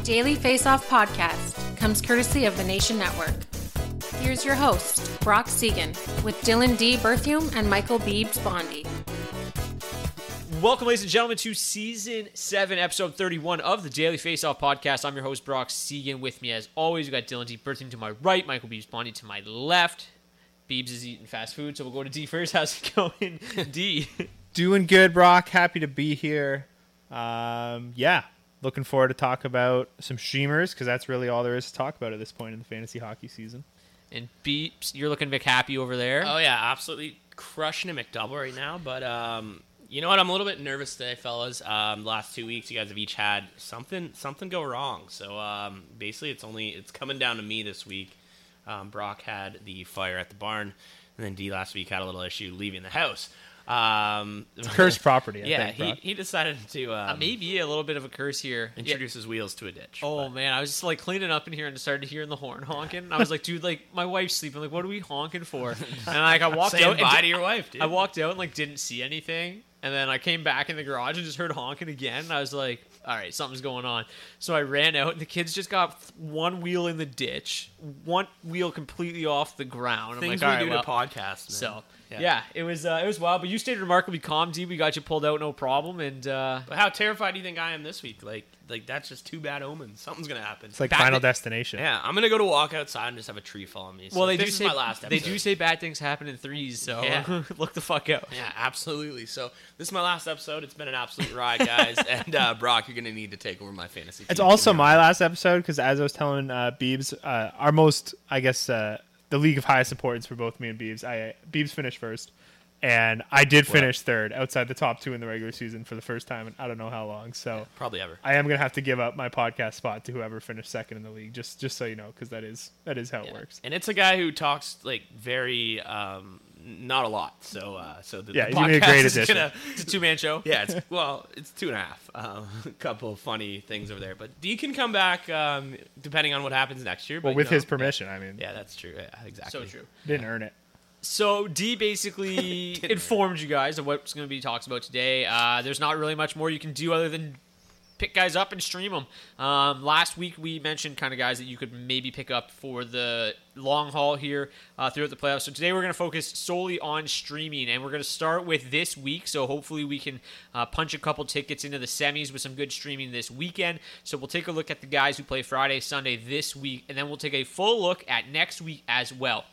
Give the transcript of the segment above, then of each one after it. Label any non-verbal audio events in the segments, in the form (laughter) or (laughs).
The Daily Face Off podcast comes courtesy of the Nation Network. Here's your host, Brock Seguin, with Dylan D. Berthium and Michael Beebs Bondy. Welcome, ladies and gentlemen, to season seven, episode 31 of the Daily Face Off podcast. I'm your host, Brock Seguin. With me, as always, we got Dylan D. Berthium to my right, Michael Beebs Bondy to my left. Beebs is eating fast food, so we'll go to D first. (laughs) How's it going, D? Doing good, Brock. Happy to be here. Um, yeah, looking forward to talk about some streamers because that's really all there is to talk about at this point in the fantasy hockey season. And Beebs, you're looking Vic happy over there. Oh yeah, absolutely crushing a McDouble right now. But um, you know what? I'm a little bit nervous today, fellas. Um, last two weeks, you guys have each had something something go wrong. So um, basically, it's only it's coming down to me this week. Um, Brock had the fire at the barn, and then D last week had a little issue leaving the house. Um, Cursed property. I (laughs) yeah, think, he, he decided to Uh, um, maybe a little bit of a curse here. Introduces his wheels to a ditch. Oh but- man, I was just like cleaning up in here and started hearing the horn honking. And I was like, dude, like my wife's sleeping. Like, what are we honking for? (laughs) And like I walked out. bye di- to your wife, dude. I walked out and like didn't see anything. And then I came back in the garage and just heard honking again. And I was like, all right, something's going on. So I ran out and the kids just got one wheel in the ditch, one wheel completely off the ground. I'm Things like, we right, do well, to podcasts. Man. So yeah. Yeah. it was uh, it was wild, but you stayed remarkably calm, D. We got you pulled out, no problem. And uh, But how terrified do you think I am this week? Like, like that's just two bad omens. Something's gonna happen. It's like Bad Final thi- Destination. Yeah, I'm gonna go to walk outside and just have a tree fall on me. So well, they this do is say my last they do say bad things happen in threes. So Yeah. (laughs) look the fuck out. Yeah, absolutely. So this is my last episode. It's been an absolute ride, guys. (laughs) and uh, Brock, you're gonna need to take over my fantasy. It's also my last episode because, as I was telling uh, Beebs, uh, our most, I guess, uh, the league of highest importance for both me and Beebs. I Beebs finished first, and I did finish third outside the top two in the regular season for the first time in I don't know how long. So Probably ever. I am gonna have to give up my podcast spot to whoever finished second in the league. Just just so you know, because that is that is how it works. And it's a guy who talks like very um, not a lot. So uh, so the, Yeah, the he's a podcast great is addition. gonna- (laughs) It's a two man show. (laughs) yeah, it's (laughs) well, it's two and a half. Um, a couple of funny things over there, but D can come back um, depending on what happens next year. Well, but, with you know, his permission, I mean, Yeah, that's true. Yeah, exactly. So true. didn't earn it. So D basically informed you guys of what's going to be talks about today. Uh, there's not really much more you can do other than pick guys up and stream them. Um, last week we mentioned kind of guys that you could maybe pick up for the long haul here uh, throughout the playoffs. So today we're going to focus solely on streaming, and we're going to start with this week. So hopefully we can uh, punch a couple tickets into the semis with some good streaming this weekend. So we'll take a look at the guys who play Friday, Sunday this week, and then we'll take a full look at next week as well.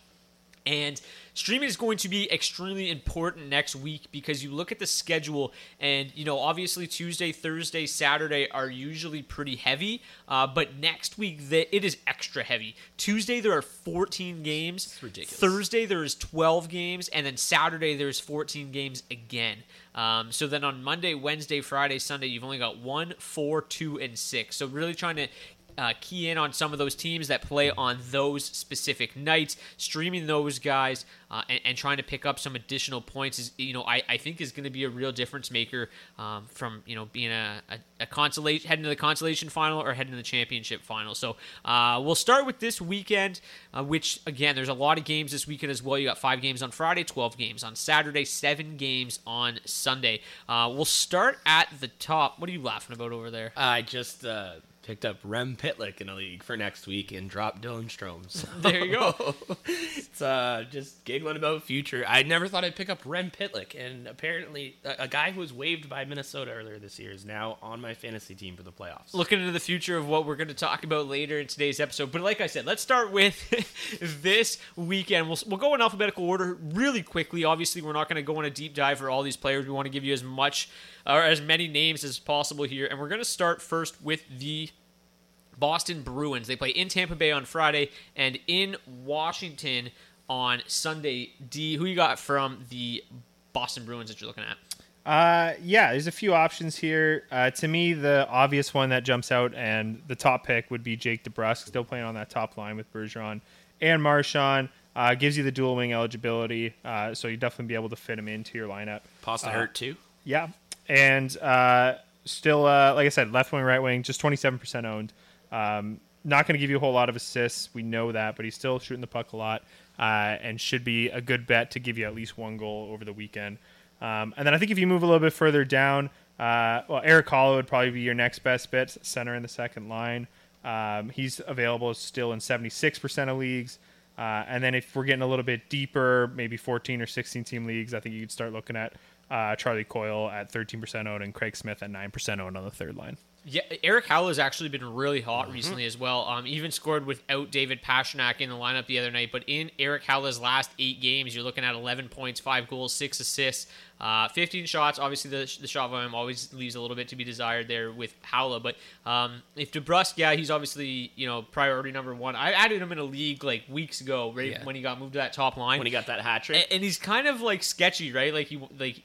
And streaming is going to be extremely important next week because you look at the schedule, and you know, obviously Tuesday, Thursday, Saturday are usually pretty heavy, uh, but next week the, it is extra heavy. Tuesday there are 14 games. It's ridiculous. Thursday there is 12 games, and then Saturday there's 14 games again. Um, so then on Monday, Wednesday, Friday, Sunday, you've only got one, four, two, and six. So really trying to uh, key in on some of those teams that play on those specific nights, streaming those guys, uh, and, and, trying to pick up some additional points is, you know, I, I think is going to be a real difference maker um, from, you know, being a, a, a, consolation, heading to the consolation final or heading to the championship final. So uh, we'll start with this weekend, uh, which, again, there's a lot of games this weekend as well. You got five games on Friday, 12 games on Saturday, seven games on Sunday. Uh, we'll start at the top. What are you laughing about over there? I just uh, picked up Rem Pitlick in a league for next week and dropped Dylan Stroms. (laughs) There you go. (laughs) it's uh, just giggling about future. I never thought I'd pick up Rem Pitlick, and apparently a, a, guy who was waived by Minnesota earlier this year is now on my fantasy team for the playoffs. Looking into the future of what we're going to talk about later in today's episode, but like I said, let's start with (laughs) this weekend. We'll we'll go in alphabetical order really quickly. Obviously, we're not going to go on a deep dive for all these players. We want to give you as much or as many names as possible here, and we're going to start first with the Boston Bruins. They play in Tampa Bay on Friday and in Washington on Sunday. D, who you got from the Boston Bruins that you're looking at? Uh, yeah, there's a few options here. Uh, to me, the obvious one that jumps out and the top pick would be Jake DeBrusk, still playing on that top line with Bergeron and Marchand. Uh, gives you the dual wing eligibility, uh, so you definitely be able to fit him into your lineup. Pasta uh, hurt too. Yeah, and uh, still, uh, like I said, left wing, right wing, just 27% owned. Um, not going to give you a whole lot of assists. We know that, but he's still shooting the puck a lot uh, and should be a good bet to give you at least one goal over the weekend. Um, and then I think if you move a little bit further down, uh, well, Erik Haula would probably be your next best bet, center in the second line. Um, he's available still in 76% of leagues. Uh, and then if we're getting a little bit deeper, maybe 14 or 16 team leagues, I think you could start looking at uh, Charlie Coyle at 13% owned and Craig Smith at 9% owned on the third line. Yeah, Erik Haula has actually been really hot mm-hmm. recently as well. Um, even scored without David Pastrnak in the lineup the other night. But in Erik Haula's last eight games, you're looking at 11 points, five goals, six assists, uh, 15 shots. Obviously, the, the shot volume always leaves a little bit to be desired there with Haula. But um, if DeBrusk, yeah, he's obviously you know priority number one. I added him in a league like weeks ago, right yeah. when he got moved to that top line. When he got that hat trick, and, and he's kind of like sketchy, right? Like he like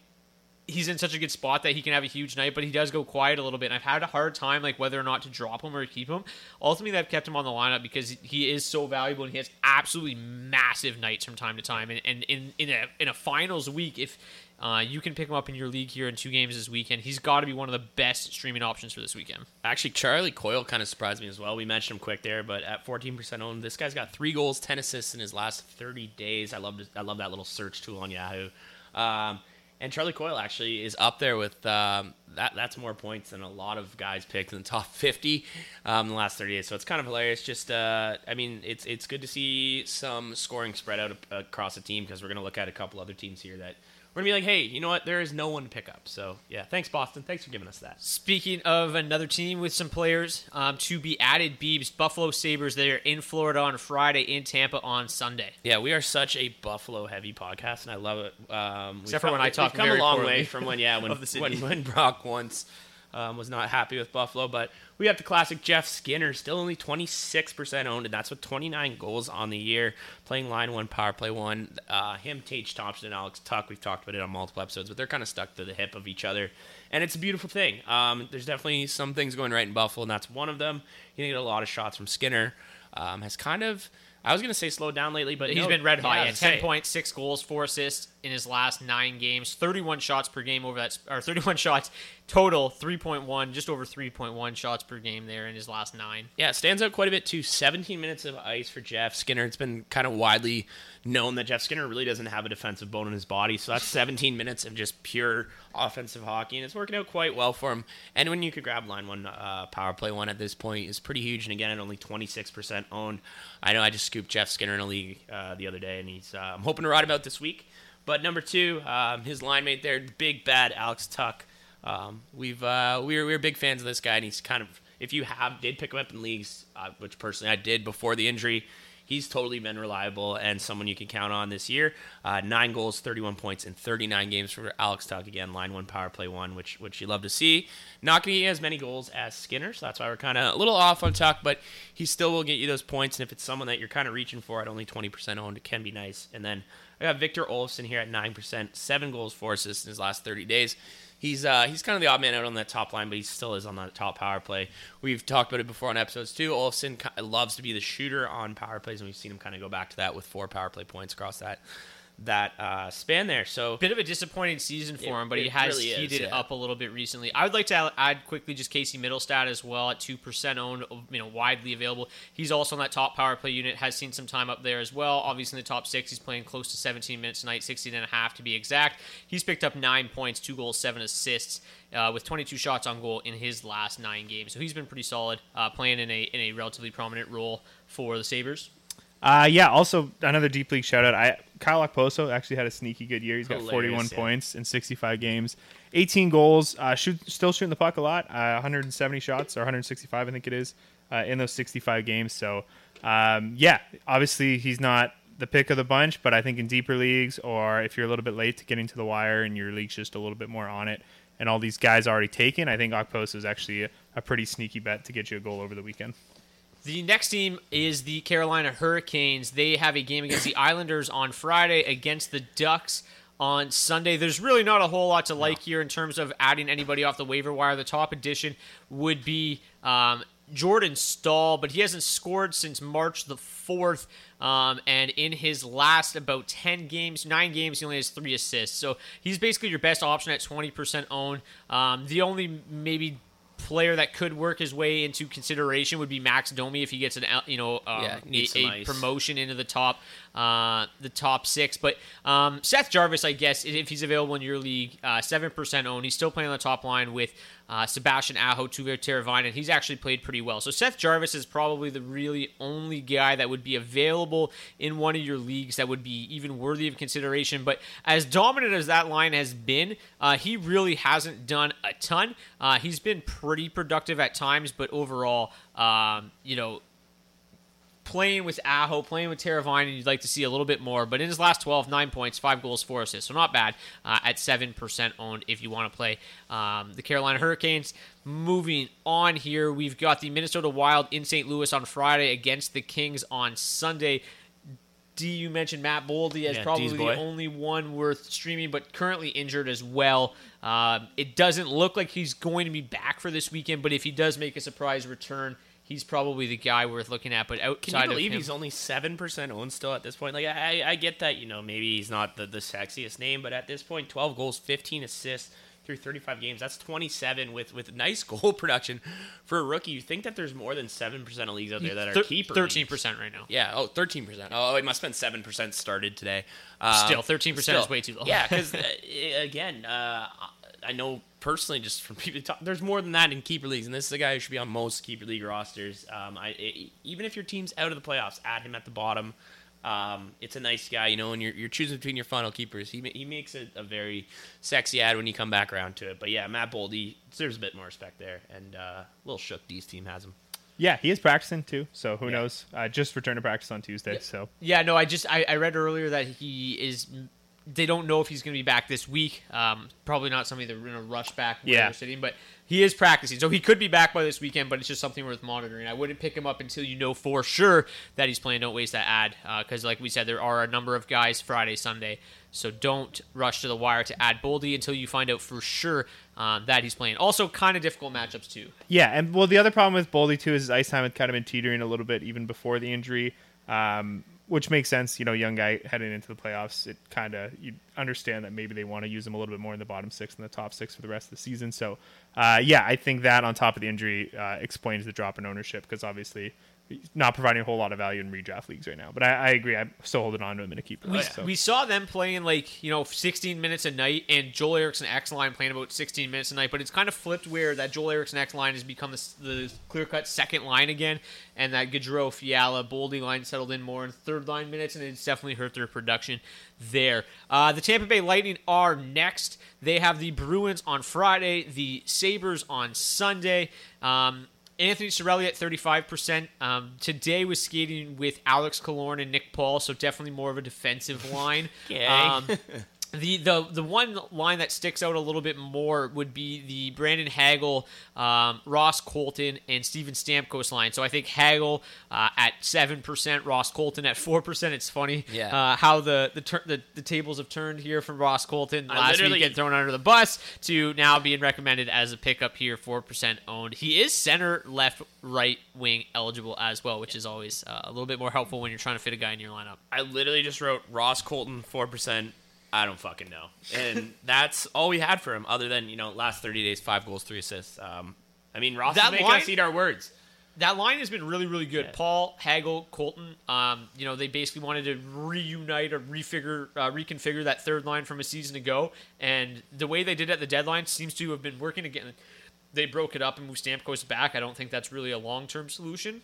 he's in such a good spot that he can have a huge night, but he does go quiet a little bit. And I've had a hard time like whether or not to drop him or keep him. Ultimately, I've kept him on the lineup because he is so valuable and he has absolutely massive nights from time to time. And, and in in a in a finals week, if uh, you can pick him up in your league here in two games this weekend. He's got to be one of the best streaming options for this weekend. Actually, Charlie Coyle kind of surprised me as well. We mentioned him quick there, but at 14% owned, this guy's got three goals, 10 assists in his last 30 days. I love I love that little search tool on Yahoo. Um, and Charlie Coyle actually is up there with um, that. That's more points than a lot of guys picked in the top (laughs) 50 um, in the last 30 days. So it's kind of hilarious. Just, uh, I mean, it's it's good to see some scoring spread out across the team because we're going to look at a couple other teams here that we're gonna be like, hey, you know what? There is no one to pick up. So yeah, thanks Boston. Thanks for giving us that. Speaking of another team with some players um, to be added, Beebs Buffalo Sabres. They are in Florida on Friday, in Tampa on Sunday. Yeah, we are such a Buffalo heavy podcast, and I love it. Um, Except for when I talk, we've come a long way from when yeah (laughs) when when, when Brock once um, was not happy with Buffalo, but we got the classic Jeff Skinner, still only 26% owned, and that's with 29 goals on the year, playing line one, power play one. Uh, him, Tage Thompson, and Alex Tuch, we've talked about it on multiple episodes, but they're kind of stuck to the hip of each other, and it's a beautiful thing. Um, there's definitely some things going right in Buffalo, and that's one of them. You get a lot of shots from Skinner. Um, has kind of, I was going to say slowed down lately, but he's no, been red hot. Yeah, yeah 10 points, six goals, four assists in his last nine games, 31 shots per game over that, or 31 (laughs) shots total, 3.1, just over 3.1 shots per game there in his last nine. Yeah, it stands out quite a bit too. 17 minutes of ice for Jeff Skinner. It's been kind of widely known that Jeff Skinner really doesn't have a defensive bone in his body, so that's 17 minutes of just pure offensive hockey, and it's working out quite well for him. And when you could grab line one, uh, power play one at this point is pretty huge. And again, at only 26% owned. I know I just scooped Jeff Skinner in a league uh, the other day, and he's uh, I'm hoping to ride him out this week. But number two, um, his line mate there, big bad Alex Tuch. Um, we've uh, we're we're big fans of this guy, and he's kind of if you have did pick him up in leagues, uh, which personally I did before the injury, he's totally been reliable and someone you can count on this year. Uh, nine goals, 31 points in 39 games for Alex Tuch. Again, line one, power play one, which which you love to see. Not going to get as many goals as Skinner, so that's why we're kind of a little off on Tuch, but he still will get you those points. And if it's someone that you're kind of reaching for at only 20% owned, it can be nice. And then I got Victor Olofsson here at 9%, seven goals, four assists in his last 30 days. He's uh, he's kind of the odd man out on that top line, but he still is on that top power play. We've talked about it before on episodes too. Olofsson loves to be the shooter on power plays, and we've seen him kind of go back to that with four power play points across that that uh, span there. So bit of a disappointing season for It- him, but he has really is, heated yeah. up a little bit recently. I would like to add- quickly just Casey Mittelstadt as well at two percent owned, you know, widely available. He's also on that top power play unit, has seen some time up there as well. Obviously in the top six, he's playing close to 17 minutes tonight, 16 and a half to be exact. He's picked up nine points, two goals, seven assists. Uh, with 22 shots on goal in his last nine games, so he's been pretty solid, uh, playing in a in a relatively prominent role for the Sabres. Uh, yeah. Also, another deep league shout out. I Kyle Okposo actually had a sneaky good year. He's got Hilarious, 41 yeah. points in 65 games, 18 goals. Uh, shoot, still shooting the puck a lot. Uh, 170 shots or 165, I think it is, uh, in those 65 games. So, um, yeah, obviously he's not the pick of the bunch, but I think in deeper leagues or if you're a little bit late to getting to the wire and your league's just a little bit more on it, and all these guys already taken, I think Okposo is actually a, a pretty sneaky bet to get you a goal over the weekend. The next team is the Carolina Hurricanes. They have a game against the Islanders on Friday, against the Ducks on Sunday. There's really not a whole lot to like here in terms of adding anybody off the waiver wire. The top addition would be um, Jordan Staal, but he hasn't scored since March the 4th. Um, and in his last about 10 games, nine games, he only has three assists. So he's basically your best option at 20% own. Um, the only maybe player that could work his way into consideration would be Max Domi if he gets an you know um, Yeah, a, a promotion into the top uh, the top six. But um, Seth Jarvis, I guess, if he's available in your league, uh, seven percent owned. He's still playing on the top line with uh, Sebastian Aho, Teravainen, and he's actually played pretty well. So Seth Jarvis is probably the really only guy that would be available in one of your leagues that would be even worthy of consideration. But as dominant as that line has been, uh, he really hasn't done a ton. Uh, he's been pretty productive at times, but overall, um, you know, playing with Aho, playing with Teravainen, and you'd like to see a little bit more. But in his last 12, nine points, five goals, four assists. So not bad uh, at 7% owned if you want to play um, the Carolina Hurricanes. Moving on here, we've got the Minnesota Wild in St. Louis on Friday against the Kings on Sunday. D, you mentioned Matt Boldy as Yeah, probably the only one worth streaming, but currently injured as well. Um, it doesn't look like he's going to be back for this weekend, but if he does make a surprise return, he's probably the guy worth looking at. But outside Can you believe him, he's only seven percent owned still at this point? Like I, I get that you know maybe he's not the, the sexiest name, but at this point, twelve goals, fifteen assists through thirty-five games. That's twenty-seven with with nice (laughs) goal production for a rookie. You think that there's more than seven percent of leagues out there that are Thir- keeper 13% leagues. right now. Yeah. Oh, 13%. Oh, it must have been 7% started today. Um, Still, 13% is way too low. Yeah, because, (laughs) uh, again, uh, I know personally just from (laughs) people talk, there's more than that in keeper leagues, and this is a guy who should be on most keeper league rosters. Um, I, i even if your team's out of the playoffs, add him at the bottom. Um, it's a nice guy, you know, and you're, you're choosing between your final keepers. He, he makes it a very sexy ad when you come back around to it. But yeah, Matt Boldy, there's a bit more respect there, and uh, a little shook D's team has him. Yeah, he is practicing too, so who Yeah. knows? Uh, just returned to practice on Tuesday, so Yeah, no, I just I, I read earlier that he is. They don't know if he's going to be back this week. Um, probably not somebody they're going to rush back. where Yeah. they're sitting, but he is practicing, so he could be back by this weekend. But it's just something worth monitoring. I wouldn't pick him up until you know for sure that he's playing. Don't waste that ad because, like we said, there are a number of guys Friday, Sunday. So don't rush to the wire to add Boldy until you find out for sure um, that he's playing. Also, kind of difficult matchups too. Yeah, and well, the other problem with Boldy too is his ice time had kind of been teetering a little bit even before the injury. Um, which makes sense. You know, young guy heading into the playoffs. It kind of you understand that maybe they want to use him a little bit more in the bottom six than the top six for the rest of the season. So, uh, yeah, I think that on top of the injury uh, explains the drop in ownership because obviously not providing a whole lot of value in redraft leagues right now. But I, I agree. I'm still holding on to him in a keeper. We, so. we saw them playing like you know 16 minutes a night, and Joel Eriksson Ek line playing about 16 minutes a night. But it's kind of flipped where that Joel Eriksson Ek line has become the, the clear cut second line again, and that Gaudreau, Fiala, Boldy line settled in more in third line minutes, and it's definitely hurt their production there. Uh, the Tampa Bay Lightning are next. They have the Bruins on Friday, the Sabres on Sunday. Um, Anthony Cirelli at 35%. Um, today was skating with Alex Killorn and Nick Paul, so definitely more of a defensive (laughs) line. Um, (laughs) the, the the one line that sticks out a little bit more would be the Brandon Hagel, um, Ross Colton, and Steven Stamkos line. So I think Hagel uh, at seven percent, Ross Colton at four percent. It's funny Yeah. uh, how the the, tur- the the tables have turned here from Ross Colton I last week getting thrown under the bus to now being recommended as a pickup here, four percent owned. He is center, left, right wing eligible as well, which is always uh, a little bit more helpful when you're trying to fit a guy in your lineup. I literally just wrote Ross Colton four percent. I don't fucking know, and that's all we had for him. Other than you know, last thirty days, five goals, three assists. Um, I mean, Ross That is making line- us eat our words. that line has been really, really good. Paul, Hagel, Colton. Um, you know, they basically wanted to reunite or refigure, uh, reconfigure that third line from a season ago, and the way they did it at the deadline seems to have been working again. They broke it up and moved Stamkos back. I don't think that's really a long-term solution.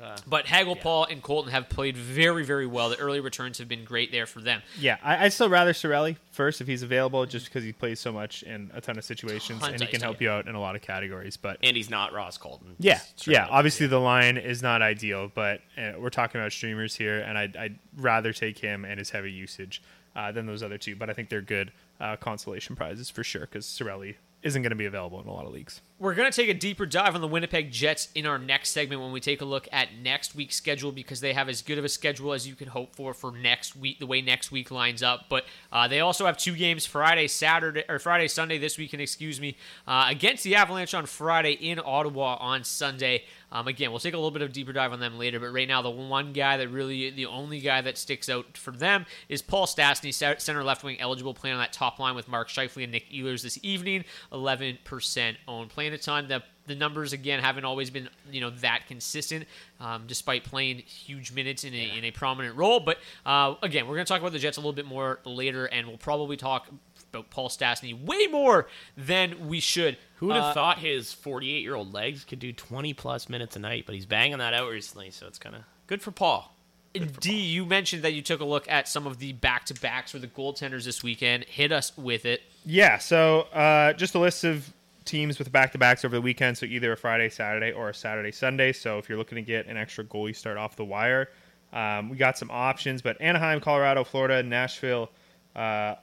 Uh, But Hagel, Paul, and Colton have played very, very well. The early returns have been great there for them. Yeah, I, I'd still rather Cirelli first if he's available, just because he plays so much in a ton of situations Tons and he can help you out in a lot of categories. But and he's not Ross Colton. yeah, yeah, up. obviously the line is not ideal, but uh, we're talking about streamers here, and I'd, I'd rather take him and his heavy usage uh, than those other two. But I think they're good uh, consolation prizes for sure because Cirelli isn't going to be available in a lot of leagues. We're going to take a deeper dive on the Winnipeg Jets in our next segment when we take a look at next week's schedule because they have as good of a schedule as you can hope for for next week, the way next week lines up. But uh, they also have two games Friday, Saturday, or Friday, Sunday this weekend, excuse me, uh, against the Avalanche on Friday in Ottawa on Sunday. Um, again, we'll take a little bit of deeper dive on them later, but right now the one guy that really, the only guy that sticks out for them is Paul Stastny, center left wing eligible, playing on that top line with Mark Scheifele and Nick Ehlers this evening. 11% owned. Playing a ton. The the numbers again haven't always been you know that consistent, um, despite playing huge minutes in a, in a prominent role. But uh, again, we're going to talk about the Jets a little bit more later, and we'll probably talk about Paul Stastny way more than we should. Who would have Uh, thought his 48 year old legs could do 20 plus minutes a night? But he's banging that out recently, so it's kind of good for Paul. D, you mentioned that you took a look at some of the back to backs for the goaltenders this weekend. Hit us with it. Yeah, so uh, just a list of teams with back to backs over the weekend. So either a Friday, Saturday, or a Saturday, Sunday. So if you're looking to get an extra goalie start off the wire, um, we got some options. But Anaheim, Colorado, Florida, Nashville, uh,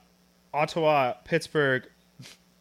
Ottawa, Pittsburgh,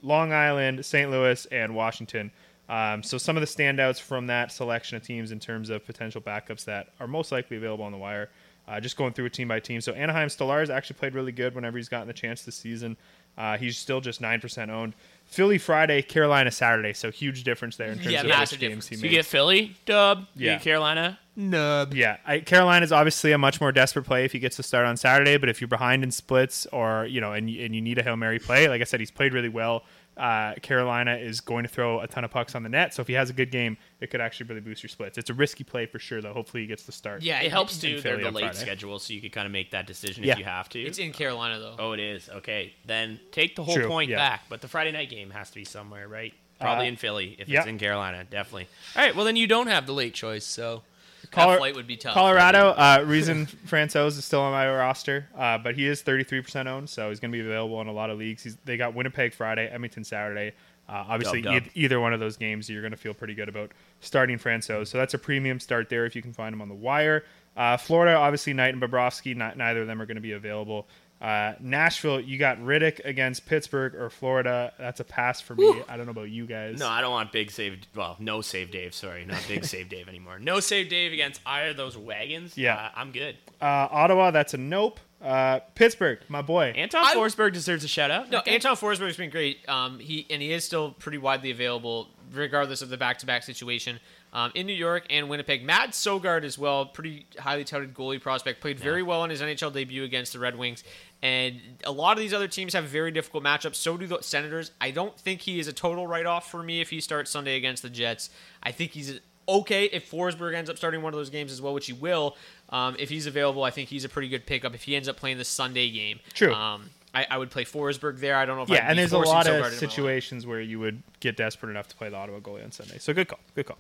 Long Island, St. Louis, and Washington. Um, so some of the standouts from that selection of teams in terms of potential backups that are most likely available on the wire. Uh, just going through a team by team. So Anaheim Stolarz actually played really good whenever he's gotten the chance this season. Uh, he's still just nine percent owned. Philly Friday, Carolina Saturday. So huge difference there in terms Yeah, of massive games he. So you made. get Philly, dub. You Yeah. get Carolina, nub. Yeah, I, Carolina is obviously a much more desperate play if he gets to start on Saturday. But if you're behind in splits or you know, and you- and you need a hail mary play, like I said, he's played really well. Uh, Carolina is going to throw a ton of pucks on the net, so if he has a good game, it could actually really boost your splits. It's a risky play for sure, though. Hopefully, he gets the start. Yeah, It helps in too. They're Philly the late schedule, so you could kind of make that decision Yeah. if you have to. It's in Carolina though. Oh, it is. Okay, then take the whole True, point yeah. back. But the Friday night game has to be somewhere, right? Probably Uh, in Philly. If yeah. it's in Carolina, definitely. All right. Well, then you don't have the late choice. So that flight would be tough. Colorado, uh, (laughs) reason Francouz is still on my roster, uh, but he is 33% owned, so he's going to be available in a lot of leagues. He's, they got Winnipeg Friday, Edmonton Saturday. Uh, obviously, Dub, dub. eith- either one of those games, you're going to feel pretty good about starting Francouz. So that's a premium start there if you can find him on the wire. Uh, Florida, obviously, Knight and Bobrovsky, not, neither of them are going to be available. Uh, Nashville, you got Rittich against Pittsburgh or Florida. That's a pass for me. I don't know about you guys. no, I don't want big save. Well, no save Dave. Sorry, not big save Dave anymore. No save Dave against either of those wagons. Yeah. uh, I'm good. Uh, Ottawa, that's a nope. Uh, Pittsburgh, my boy. Anton I- Forsberg deserves a shout out. No, Anton Forsberg's been great. Um, he and he is still pretty widely available. Regardless of the back-to-back situation. Um, in New York and Winnipeg, Matt Sogaard as well, pretty highly touted goalie prospect, played very well in his NHL debut against the Red Wings. And a lot of these other teams have very difficult matchups. So do the Senators. I don't think he is a total write-off for me if he starts Sunday against the Jets. I think he's okay if Forsberg ends up starting one of those games as well, which he will. Um, if he's available, I think he's a pretty good pickup. If he ends up playing the Sunday game, True. Um, I, I would play Forsberg there. I don't know if Yeah, and there's a lot of into my lineup. situations where you would get desperate enough to play the Ottawa goalie on Sunday. So good call. Good call.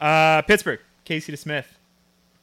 Uh, Pittsburgh, Casey DeSmith.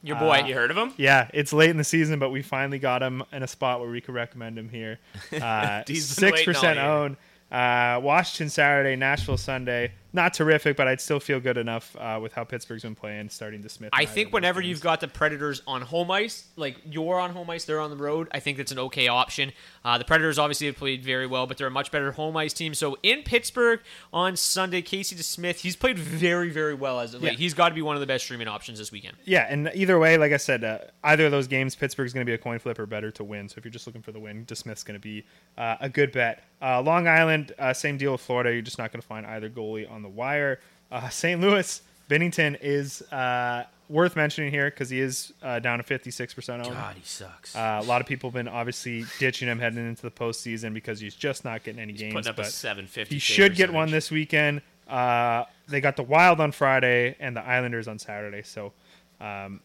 Your boy, You heard of him? Yeah, it's late in the season, but we finally got him in a spot where we could recommend him here. (laughs) Uh, Six waiting percent owned. Uh, Washington Saturday, Nashville Sunday. Not terrific, but I'd still feel good enough uh, with how Pittsburgh's been playing, starting DeSmith. I think whenever you've got the Predators on home ice, like you're on home ice, they're on the road. I think that's an okay option. Uh, the Predators obviously have played very well, but they're a much better home ice team. So in Pittsburgh on Sunday, Casey DeSmith, he's played very, very well as of late. Yeah. He's got to be one of the best streaming options this weekend. Yeah, and either way, like I said, uh, either of those games, Pittsburgh's going to be a coin flip or better to win. So if you're just looking for the win, DeSmith's going to be uh, a good bet. Uh, Long Island, uh, same deal with Florida. You're just not going to find either goalie on the wire. Uh, (laughs) St. Louis, Binnington is uh, worth mentioning here because he is uh, down to 56% owned. God, he sucks. Uh, a lot of people have been obviously ditching him heading into the postseason because he's just not getting any games. putting up a 750 He should get one this weekend. Uh, they got the Wild on Friday and the Islanders on Saturday. So, um,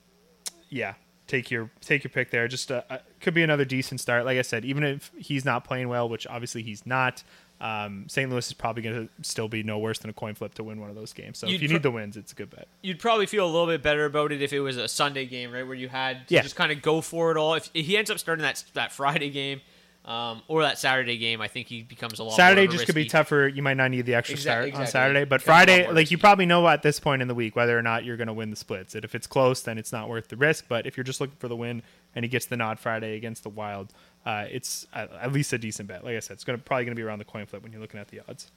yeah, take your take your pick there. Just uh, uh, could be another decent start. Like I said, even if he's not playing well, which obviously he's not. Um, St. Louis is probably going to still be no worse than a coin flip to win one of those games. So You'd if you pr- need the wins, it's a good bet. You'd probably feel a little bit better about it if it was a Sunday game, right, where you had to Yeah. just kind of go for it all. If, if he ends up starting that that Friday game um, or that Saturday game, I think he becomes a lot. Saturday more of a just could be tougher. You might not need the extra Exact- start exactly. on Saturday, but Becomes a lot Friday, like you probably know at this point in the week whether or not you're going to win the splits. And if it's close, then it's not worth the risk. But if you're just looking for the win and he gets the nod Friday against the Wild, uh, it's at, at least a decent bet. Like I said, it's going to probably going to be around the coin flip when you're looking at the odds.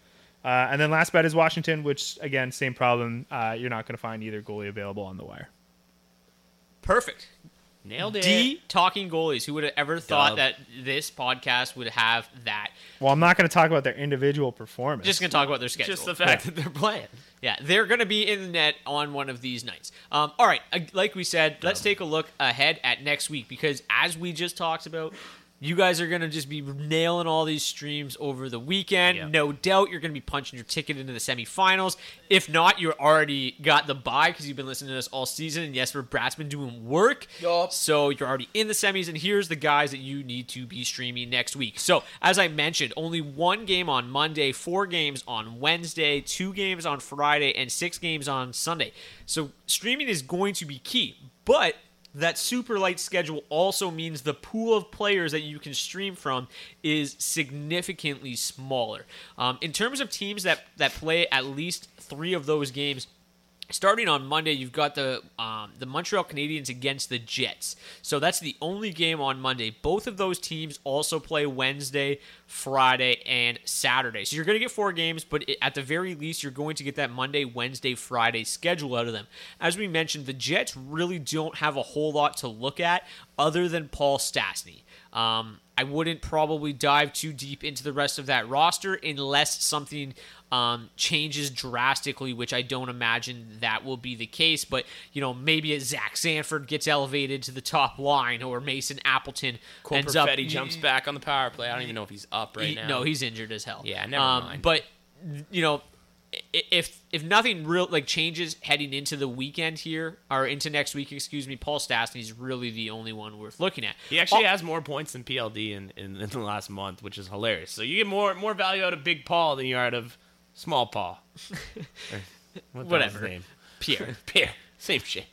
Uh, and then last bet is Washington, which again, same problem. Uh, you're not going to find either goalie available on the wire. perfect. Nailed it. D talking goalies. Who would have ever thought Dub. that this podcast would have that? Well, I'm not going to talk about their individual performance. Just gonna talk about their schedule. Just the fact that they're playing. Yeah, they're going to be in the net on one of these nights. Um, all right, uh, like we said, let's take a look ahead at next week because as we just talked about, you guys are going to just be nailing all these streams over the weekend. Yeah. No doubt you're going to be punching your ticket into the semifinals. If not, you're already got the bye because you've been listening to this all season. And yes, we're Brat's been doing work. So you're already in the semis. And here's the guys that you need to be streaming next week. So, as I mentioned, only one game on Monday, four games on Wednesday, two games on Friday, and six games on Sunday. So streaming is going to be key. But that super light schedule also means the pool of players that you can stream from is significantly smaller. Um, in terms of teams that, that play at least three of those games, Starting on Monday, you've got the um, the Montreal Canadiens against the Jets. So that's the only game on Monday. Both of those teams also play Wednesday, Friday, and Saturday. So you're going to get four games, but at the very least, you're going to get that Monday, Wednesday, Friday schedule out of them. As we mentioned, the Jets really don't have a whole lot to look at other than Paul Stastny. Um, I wouldn't probably dive too deep into the rest of that roster unless something um, changes drastically, which I don't imagine that will be the case. But you know, maybe Zach Sanford gets elevated to the top line, or Mason Appleton Cole ends up jumps back on the power play. I don't even know if he's up right he- now. No, he's injured as hell. Yeah, never um, mind. But you know, if if nothing real like changes heading into the weekend here or into next week, excuse me, Paul Stastny's really the only one worth looking at. He actually has more points than PLD in, in, in the last month, which is hilarious. So you get more more value out of Big Paul than you are out of Small Paul. (laughs) What Whatever. name? Pierre. (laughs) Pierre. Same shit.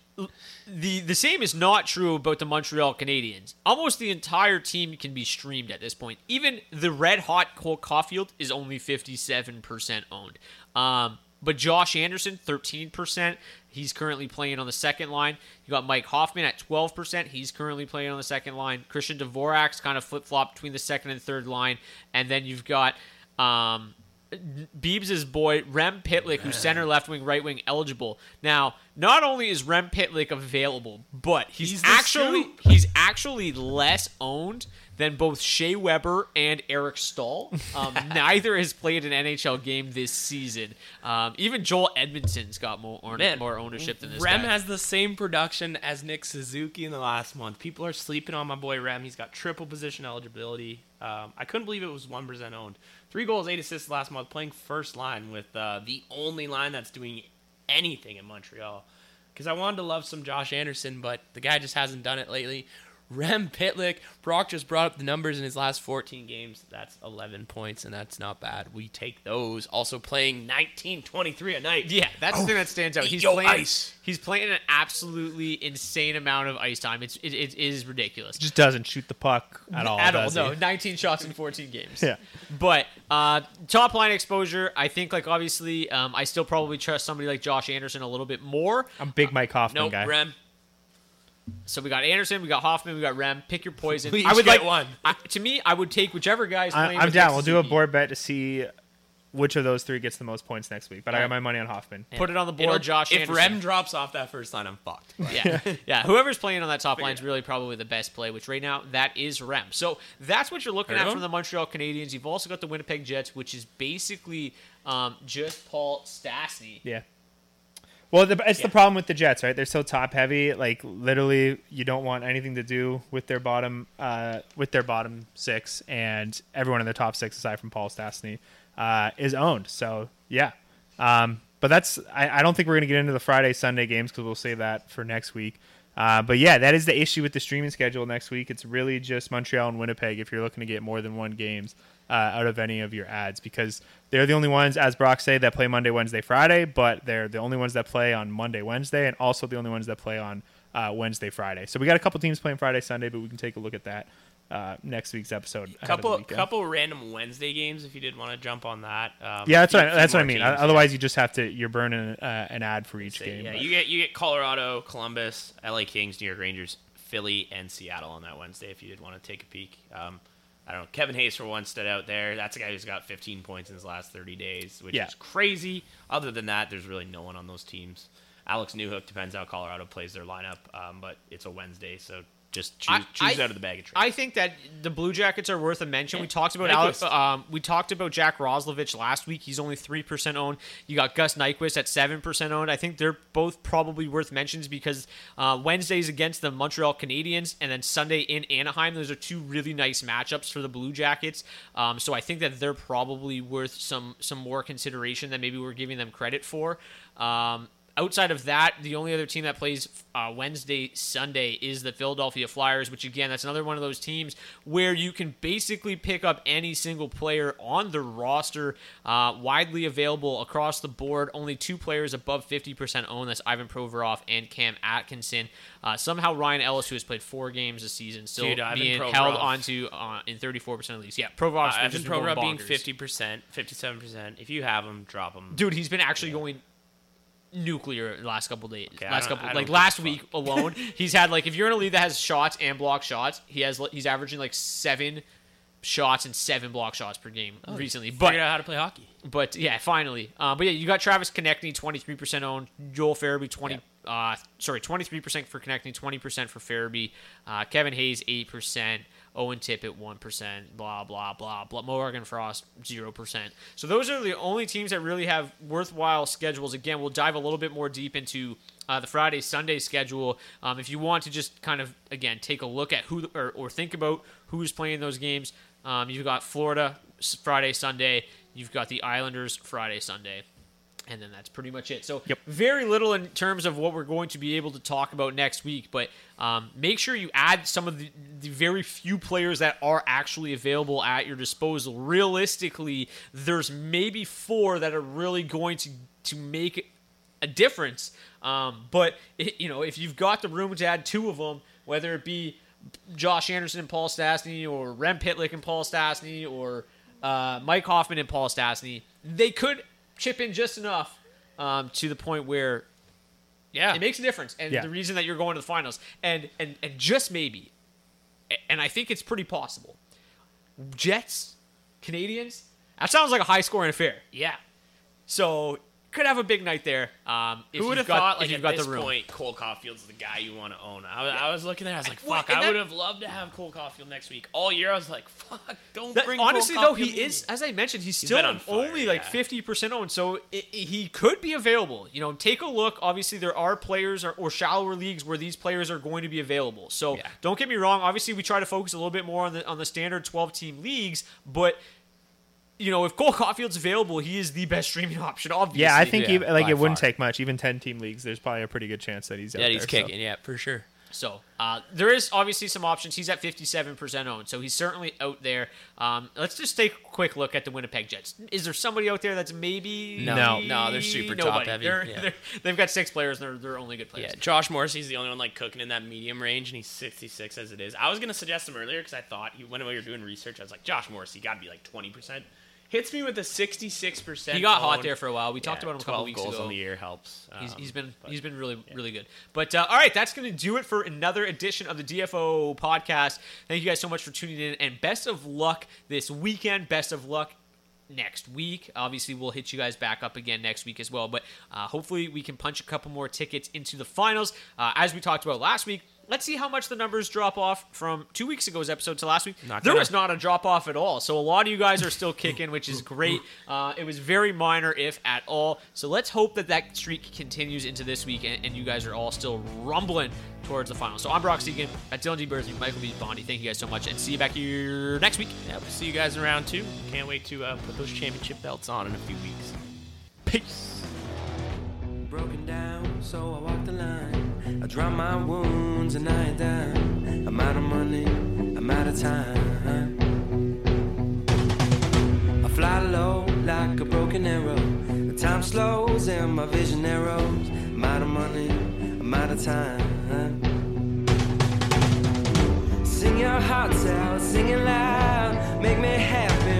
The the same is not true about the Montreal Canadiens. Almost the entire team can be streamed at this point. Even the red hot Cole Caufield is only fifty seven percent owned. Um, but Josh Anderson, thirteen percent. He's currently playing on the second line. You got Mike Hoffman at twelve percent. He's currently playing on the second line. Christian Dvorak's kind of flip flop between the second and third line, and then you've got um, Beebs' boy Rem Pitlick, who's center, left wing, right wing eligible. Now, not only is Rem Pitlick available, but he's, He's actually scoop. he's actually less owned than both Shea Weber and Eric Stahl. Um, (laughs) neither has played an NHL game this season. Um, even Joel Edmundson's got more or- Man, more ownership than this Rem guy. has the same production as Nick Suzuki in the last month. People are sleeping on my boy Rem. He's got triple position eligibility. Um, I couldn't believe it was one percent owned. Three goals, eight assists last month, playing first line with uh, the only line that's doing anything in Montreal. Because I wanted to love some Josh Anderson, but the guy just hasn't done it lately. Rem Pitlick, Brock just brought up the numbers in his last 14 games. That's 11 points, and that's not bad. We take those. Also playing 19 23 a night. Yeah, that's the thing that stands out. He's playing. ice. He's playing an absolutely insane amount of ice time. It's it, it is ridiculous. Just doesn't shoot the puck at all. At all, no. he? 19 shots in 14 games. Yeah. But uh, top line exposure, I think, like obviously, um, I still probably trust somebody like Josh Anderson a little bit more. I'm big Mike Hoffman Nope, guy. Rem. So we got Anderson, we got Hoffman, we got Rem. Pick your poison. We I would get like one. I, to me, I would take whichever guy's I, playing. I'm with down. Nick We'll do a board bet to see which of those three gets the most points next week. But I got my money on Hoffman. Put it on the board, It'll- Josh if Anderson. Rem drops off that first line, I'm fucked. yeah, yeah. (laughs) Whoever's playing on that top line is really probably the best play. Which right now that is Rem. So that's what you're looking Heard at of from the Montreal Canadiens. You've also got the Winnipeg Jets, which is basically um, just Paul Stastny. Yeah. Well, the, it's the problem with the Jets, right? They're so top heavy. Like literally, you don't want anything to do with their bottom, uh, with their bottom six, and everyone in the top six, aside from Paul Stastny, uh, is owned. So yeah. Um, but that's I, I don't think we're gonna get into the Friday Sunday games because we'll save that for next week. Uh, but yeah, that is the issue with the streaming schedule next week. It's really just Montreal and Winnipeg if you're looking to get more than one games uh, out of any of your ads because they're the only ones, as Brock say, that play Monday, Wednesday, Friday. But they're the only ones that play on Monday, Wednesday, and also the only ones that play on uh, Wednesday, Friday. So we got a couple teams playing Friday, Sunday, but we can take a look at that uh, next week's episode. couple couple random Wednesday games if you did want to jump on that. Um, Yeah, that's what I, that's what I mean. teams, Otherwise, you just have to you're burning uh, an ad for each yeah. game. Yeah, but- you get you get Colorado, Columbus, LA Kings, New York Rangers, Philly, and Seattle on that Wednesday if you did want to take a peek. Um, I don't know. Kevin Hayes for one stood out there. That's a guy who's got 15 points in his last 30 days, which Yeah. is crazy. Other than that, there's really no one on those teams. Alex Newhook depends how Colorado plays their lineup, um, but it's a Wednesday, so just choose, choose I- out of the bag of tricks. I think that the Blue Jackets are worth a mention. We talked about Alex, um, we talked about Jack Roslovic last week. He's only three percent owned. You got Gus Nyquist at seven percent owned. I think they're both probably worth mentions because uh, Wednesdays against the Montreal Canadiens and then Sunday in Anaheim. Those are two really nice matchups for the Blue Jackets. Um, so I think that they're probably worth some some more consideration than maybe we're giving them credit for. Um, outside of that, the only other team that plays uh, Wednesday, Sunday is the Philadelphia Flyers, which again, that's another one of those teams where you can basically pick up any single player on the roster, uh, widely available across the board. Only two players above 50% owned. That's Ivan Provorov and Cam Atkinson. Uh, somehow Ryan Ellis, who has played four games this season, still Dude, being Provorov. held onto uh, in 34% of leagues. Yeah, Provorov's Uh, just Provorov being fifty percent, fifty-seven percent. If you have him, drop him. dude he's been actually going nuclear the last couple days Okay, last couple like last week (laughs) alone he's had like if you're in a league that has shots and block shots he has he's averaging like seven shots and seven block shots per game recently but Figured out how to play hockey. but yeah, finally. Uh, but yeah, you got Travis Konecny, twenty three percent owned. Joel Farabee, twenty. Uh, sorry, twenty three percent for Konecny, twenty percent for Farabee. Uh, Kevin Hayes, eight percent. Owen Tippett, one percent. Blah blah blah blah. Morgan Frost, zero percent. So those are the only teams that really have worthwhile schedules. Again, we'll dive a little bit more deep into. Uh, the Friday Sunday schedule. Um, if you want to just kind of again take a look at who or, or think about who's playing those games, um, you've got Florida Friday Sunday. You've got the Islanders Friday Sunday. And then that's pretty much it. So very little in terms of what we're going to be able to talk about next week. But um, make sure you add some of the, the very few players that are actually available at your disposal. Realistically, there's maybe four that are really going to to make a difference. Um, but it, you know, if you've got the room to add two of them, whether it be Josh Anderson and Paul Stastny, or Rem Pitlick and Paul Stastny, or uh, Mike Hoffman and Paul Stastny, they could chip in just enough um, to the point where Yeah, it makes a difference. And Yeah. the reason that you're going to the finals, and and and just maybe, and I think it's pretty possible. Jets, Canadiens, That sounds like a high scoring affair. Yeah. So could have a big night there. Um, if Who would you've thought, like you've at got this the room. point, Cole Caufield's the guy you want to own? I was, I was looking there, I was like, Well, fuck, I would have loved to have Cole Caufield next week. All year, I was like, fuck, don't That- bring. honestly, Cole though, Caufield he in. is, as I mentioned, he's, He's still fire, only like yeah. fifty percent owned, so it, it- he could be available. You know, take a look. Obviously, there are players or, or shallower leagues where these players are going to be available. So Yeah. don't get me wrong. Obviously, we try to focus a little bit more on the on the standard twelve team leagues, but. You know, if Cole Caufield's available, he is the best streaming option. Obviously, Yeah, I think yeah, even, like by it wouldn't take much. Even ten team leagues, there's probably a pretty good chance that he's out there. Yeah, there. he's so. kicking. Yeah, for sure. So uh, there is obviously some options. He's at 57% owned, so he's certainly out there. Um, let's just take a quick look at the Winnipeg Jets. Is there somebody out there that's maybe No. No. No, they're super top heavy, They're, yeah. they're, they've got six players, and they're, they're only good players. Yeah, Josh Morrissey's the only one like cooking in that medium range, and he's 66 as it is. I was gonna suggest him earlier because I thought he, when we were doing research, I was like, Josh Morrissey got to be like 20 percent. Hits me with a 66 percent. He got hot there for a while. We talked about him a couple 12 weeks goals ago. on the year helps. He's, Um, he's been but- he's been really really good. But uh, all right, that's going to do it for another edition of the DFO podcast. Thank you guys so much for tuning in, and best of luck this weekend. Best of luck next week. Obviously, we'll hit you guys back up again next week as well. But uh, hopefully, we can punch a couple more tickets into the finals. Uh, as we talked about last week, let's see how much the numbers drop off from two weeks ago's episode to last week. Not there gonna- was not a drop off at all. So a lot of you guys are still kicking, which is great. Uh, it was very minor, if at all. So let's hope that that streak continues into this week, and, and you guys are all still rumbling towards the final. So I'm Brock Seguin at Dylan D. Berthy, Michael B. Bondi. Thank you guys so much, and see you back here next week. Yeah, we'll see you guys in round two. Can't wait to uh, put those championship belts on in a few weeks. Peace. broken down, so I walk the line. I drown my wounds and I die. I'm out of money, I'm out of time. I fly low like a broken arrow. The time slows and my vision narrows. I'm out of money, I'm out of time. Sing your hearts out, sing it loud. Make me happy,